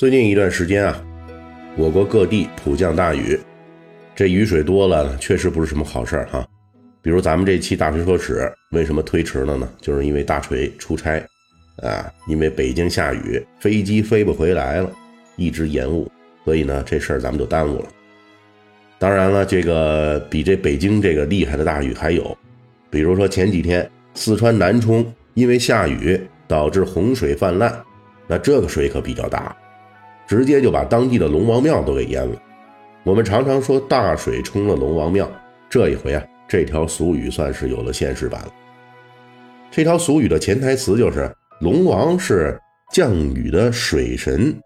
最近一段时间啊，我国各地普降大雨，这雨水多了，确实不是什么好事儿哈。比如咱们这期大锤说史为什么推迟了呢？就是因为大锤出差啊，因为北京下雨，飞机飞不回来了，一直延误，所以呢，这事儿咱们就耽误了。当然了，这个比这北京这个厉害的大雨还有，比如说前几天四川南充因为下雨导致洪水泛滥，那这个水可比较大。直接就把当地的龙王庙都给淹了。我们常常说大水冲了龙王庙，这一回啊，这条俗语算是有了现实版了。这条俗语的潜台词就是龙王是降雨的水神，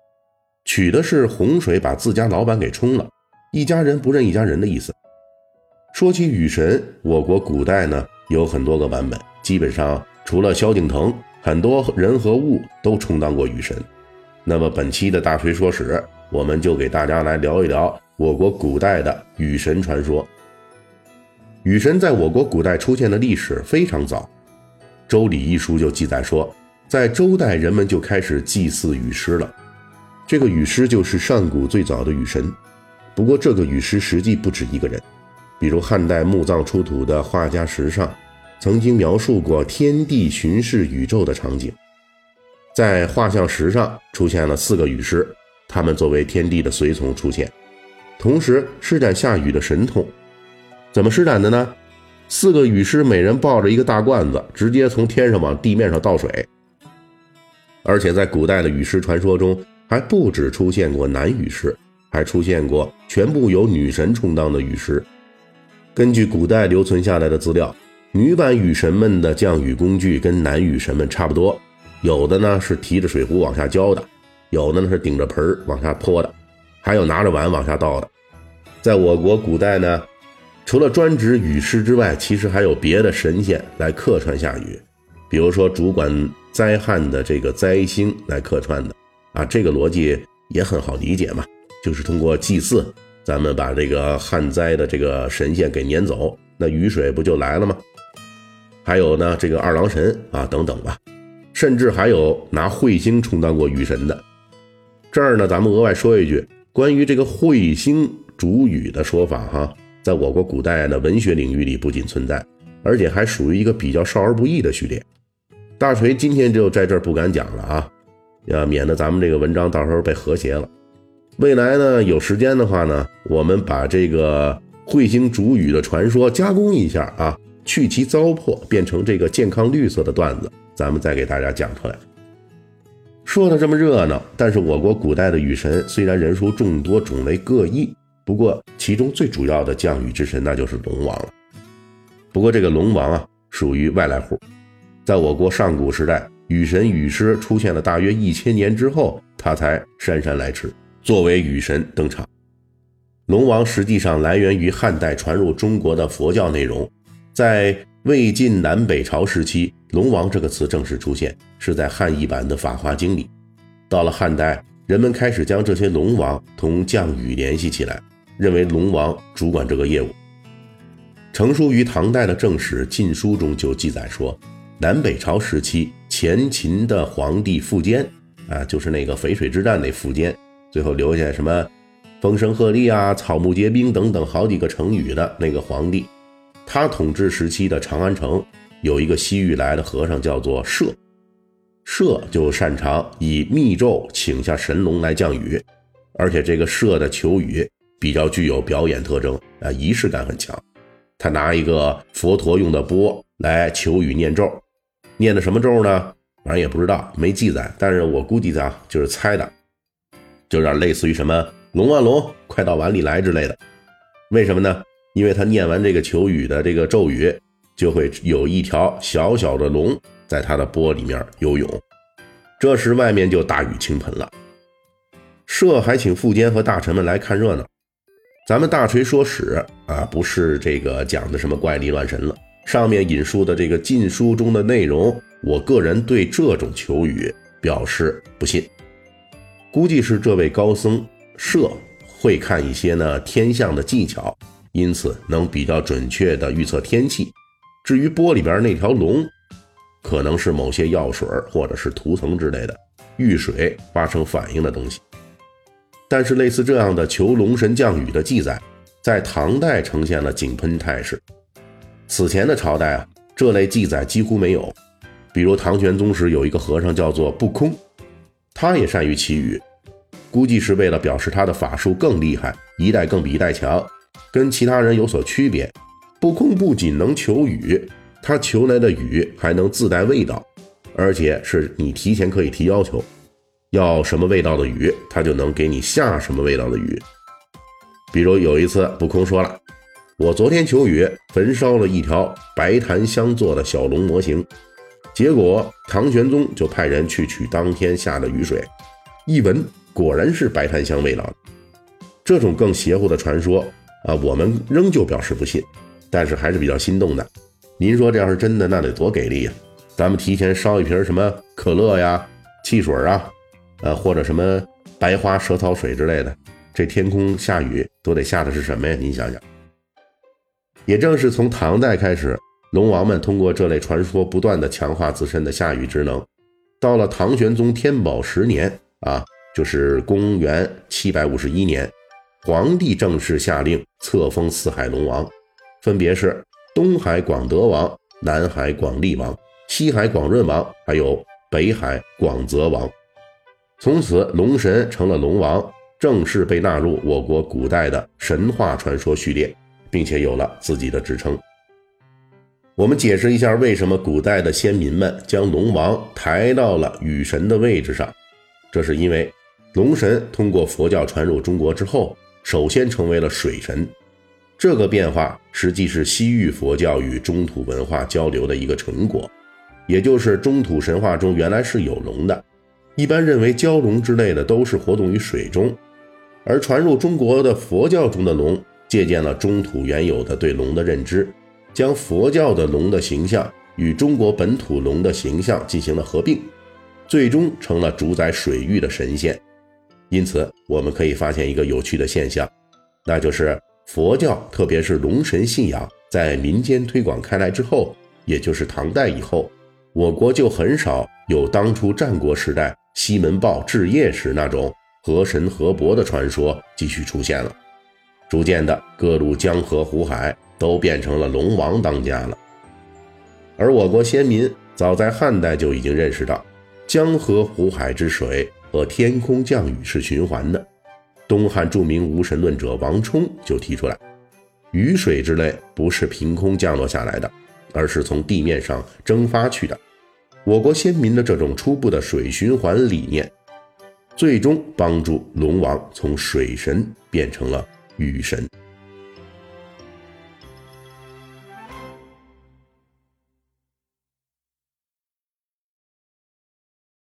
取的是洪水把自家老板给冲了，一家人不认一家人的意思。说起雨神，我国古代呢有很多个版本，基本上除了萧敬腾，很多人和物都充当过雨神。那么本期的大锤说史，我们就给大家来聊一聊我国古代的雨神传说。雨神在我国古代出现的历史非常早，《周礼》一书就记载说，在周代人们就开始祭祀雨师了。这个雨师就是上古最早的雨神。不过这个雨师实际不止一个人，比如汉代墓葬出土的画家石上，曾经描述过天地巡视宇宙的场景。在画像石上出现了四个雨师，他们作为天地的随从出现，同时施展下雨的神通。怎么施展的呢？四个雨师每人抱着一个大罐子，直接从天上往地面上倒水。而且在古代的雨师传说中，还不止出现过男雨师，还出现过全部由女神充当的雨师。根据古代留存下来的资料，女版雨神们的降雨工具跟男雨神们差不多。有的呢是提着水壶往下浇的，有的呢是顶着盆往下泼的，还有拿着碗往下倒的。在我国古代呢，除了专职雨师之外，其实还有别的神仙来客串下雨，比如说主管灾害的这个灾星来客串的啊。这个逻辑也很好理解嘛，就是通过祭祀，咱们把这个旱灾的这个神仙给撵走，那雨水不就来了吗？还有呢，这个二郎神啊等等吧。甚至还有拿彗星充当过雨神的。这儿呢，咱们额外说一句，关于这个彗星主雨的说法，哈，在我国古代的文学领域里不仅存在，而且还属于一个比较少儿不宜的序列。大锤今天就在这儿不敢讲了啊，要免得咱们这个文章到时候被和谐了。未来呢，有时间的话呢，我们把这个彗星主雨的传说加工一下啊，去其糟粕，变成这个健康绿色的段子。咱们再给大家讲出来，说的这么热闹，但是我国古代的雨神虽然人数众多，种类各异，不过其中最主要的降雨之神那就是龙王了。不过这个龙王啊，属于外来户，在我国上古时代，雨神雨师出现了大约一千年之后，他才姗姗来迟，作为雨神登场。龙王实际上来源于汉代传入中国的佛教内容，在。魏晋南北朝时期，“龙王”这个词正式出现，是在汉译版的《法华经》里。到了汉代，人们开始将这些龙王同降雨联系起来，认为龙王主管这个业务。成书于唐代的正史《晋书》中就记载说，南北朝时期，前秦的皇帝苻坚，啊，就是那个淝水之战那苻坚，最后留下什么“风声鹤唳”啊、“草木皆兵”等等好几个成语的那个皇帝。他统治时期的长安城有一个西域来的和尚，叫做舍。舍就擅长以密咒请下神龙来降雨，而且这个舍的求雨比较具有表演特征啊，仪式感很强。他拿一个佛陀用的钵来求雨念咒，念的什么咒呢？反正也不知道，没记载。但是我估计啊，就是猜的，就有点类似于什么“龙啊龙，快到碗里来”之类的。为什么呢？因为他念完这个求雨的这个咒语，就会有一条小小的龙在他的钵里面游泳，这时外面就大雨倾盆了。社还请富坚和大臣们来看热闹。咱们大锤说史啊，不是这个讲的什么怪力乱神了。上面引述的这个禁书中的内容，我个人对这种求雨表示不信。估计是这位高僧社会看一些呢天象的技巧，因此能比较准确的预测天气。至于钵里边那条龙，可能是某些药水或者是涂层之类的遇水发生反应的东西。但是类似这样的求龙神降雨的记载，在唐代呈现了井喷态势。此前的朝代啊，这类记载几乎没有。比如唐玄宗时有一个和尚叫做不空，他也善于祈雨，估计是为了表示他的法术更厉害，一代更比一代强，跟其他人有所区别。不空不仅能求雨，他求来的雨还能自带味道，而且是你提前可以提要求。要什么味道的雨，他就能给你下什么味道的雨。比如有一次，不空说了：“我昨天求雨，焚烧了一条白檀香做的小龙模型，结果唐玄宗就派人去取当天下的雨水，一闻果然是白檀香味道。这种更邪乎的传说啊，我们仍旧表示不信，但是还是比较心动的。您说这要是真的，那得多给力呀！咱们提前烧一瓶什么可乐呀、汽水啊。”呃，或者什么白花蛇草水之类的，这天空下雨都得下的是什么呀？您想想。也正是从唐代开始，龙王们通过这类传说，不断的强化自身的下雨职能。到了唐玄宗天宝十年啊，就是公元七百五十一年，皇帝正式下令册封四海龙王，分别是东海广德王、南海广利王、西海广润王，还有北海广泽王。从此，龙神成了龙王，正式被纳入我国古代的神话传说序列，并且有了自己的职称。我们解释一下，为什么古代的先民们将龙王抬到了雨神的位置上？这是因为龙神通过佛教传入中国之后，首先成为了水神。这个变化实际是西域佛教与中土文化交流的一个成果，也就是中土神话中原来是有龙的。一般认为蛟龙之类的都是活动于水中，而传入中国的佛教中的龙，借鉴了中土原有的对龙的认知，将佛教的龙的形象与中国本土龙的形象进行了合并，最终成了主宰水域的神仙。因此，我们可以发现一个有趣的现象，那就是佛教，特别是龙神信仰，在民间推广开来之后，也就是唐代以后，我国就很少有当初战国时代。西门豹治邺时那种河神河伯的传说继续出现了，逐渐的各路江河湖海都变成了龙王当家了。而我国先民早在汉代就已经认识到，江河湖海之水和天空降雨是循环的。东汉著名无神论者王充就提出来，雨水之类不是凭空降落下来的，而是从地面上蒸发去的。我国先民的这种初步的水循环理念，最终帮助龙王从水神变成了雨神。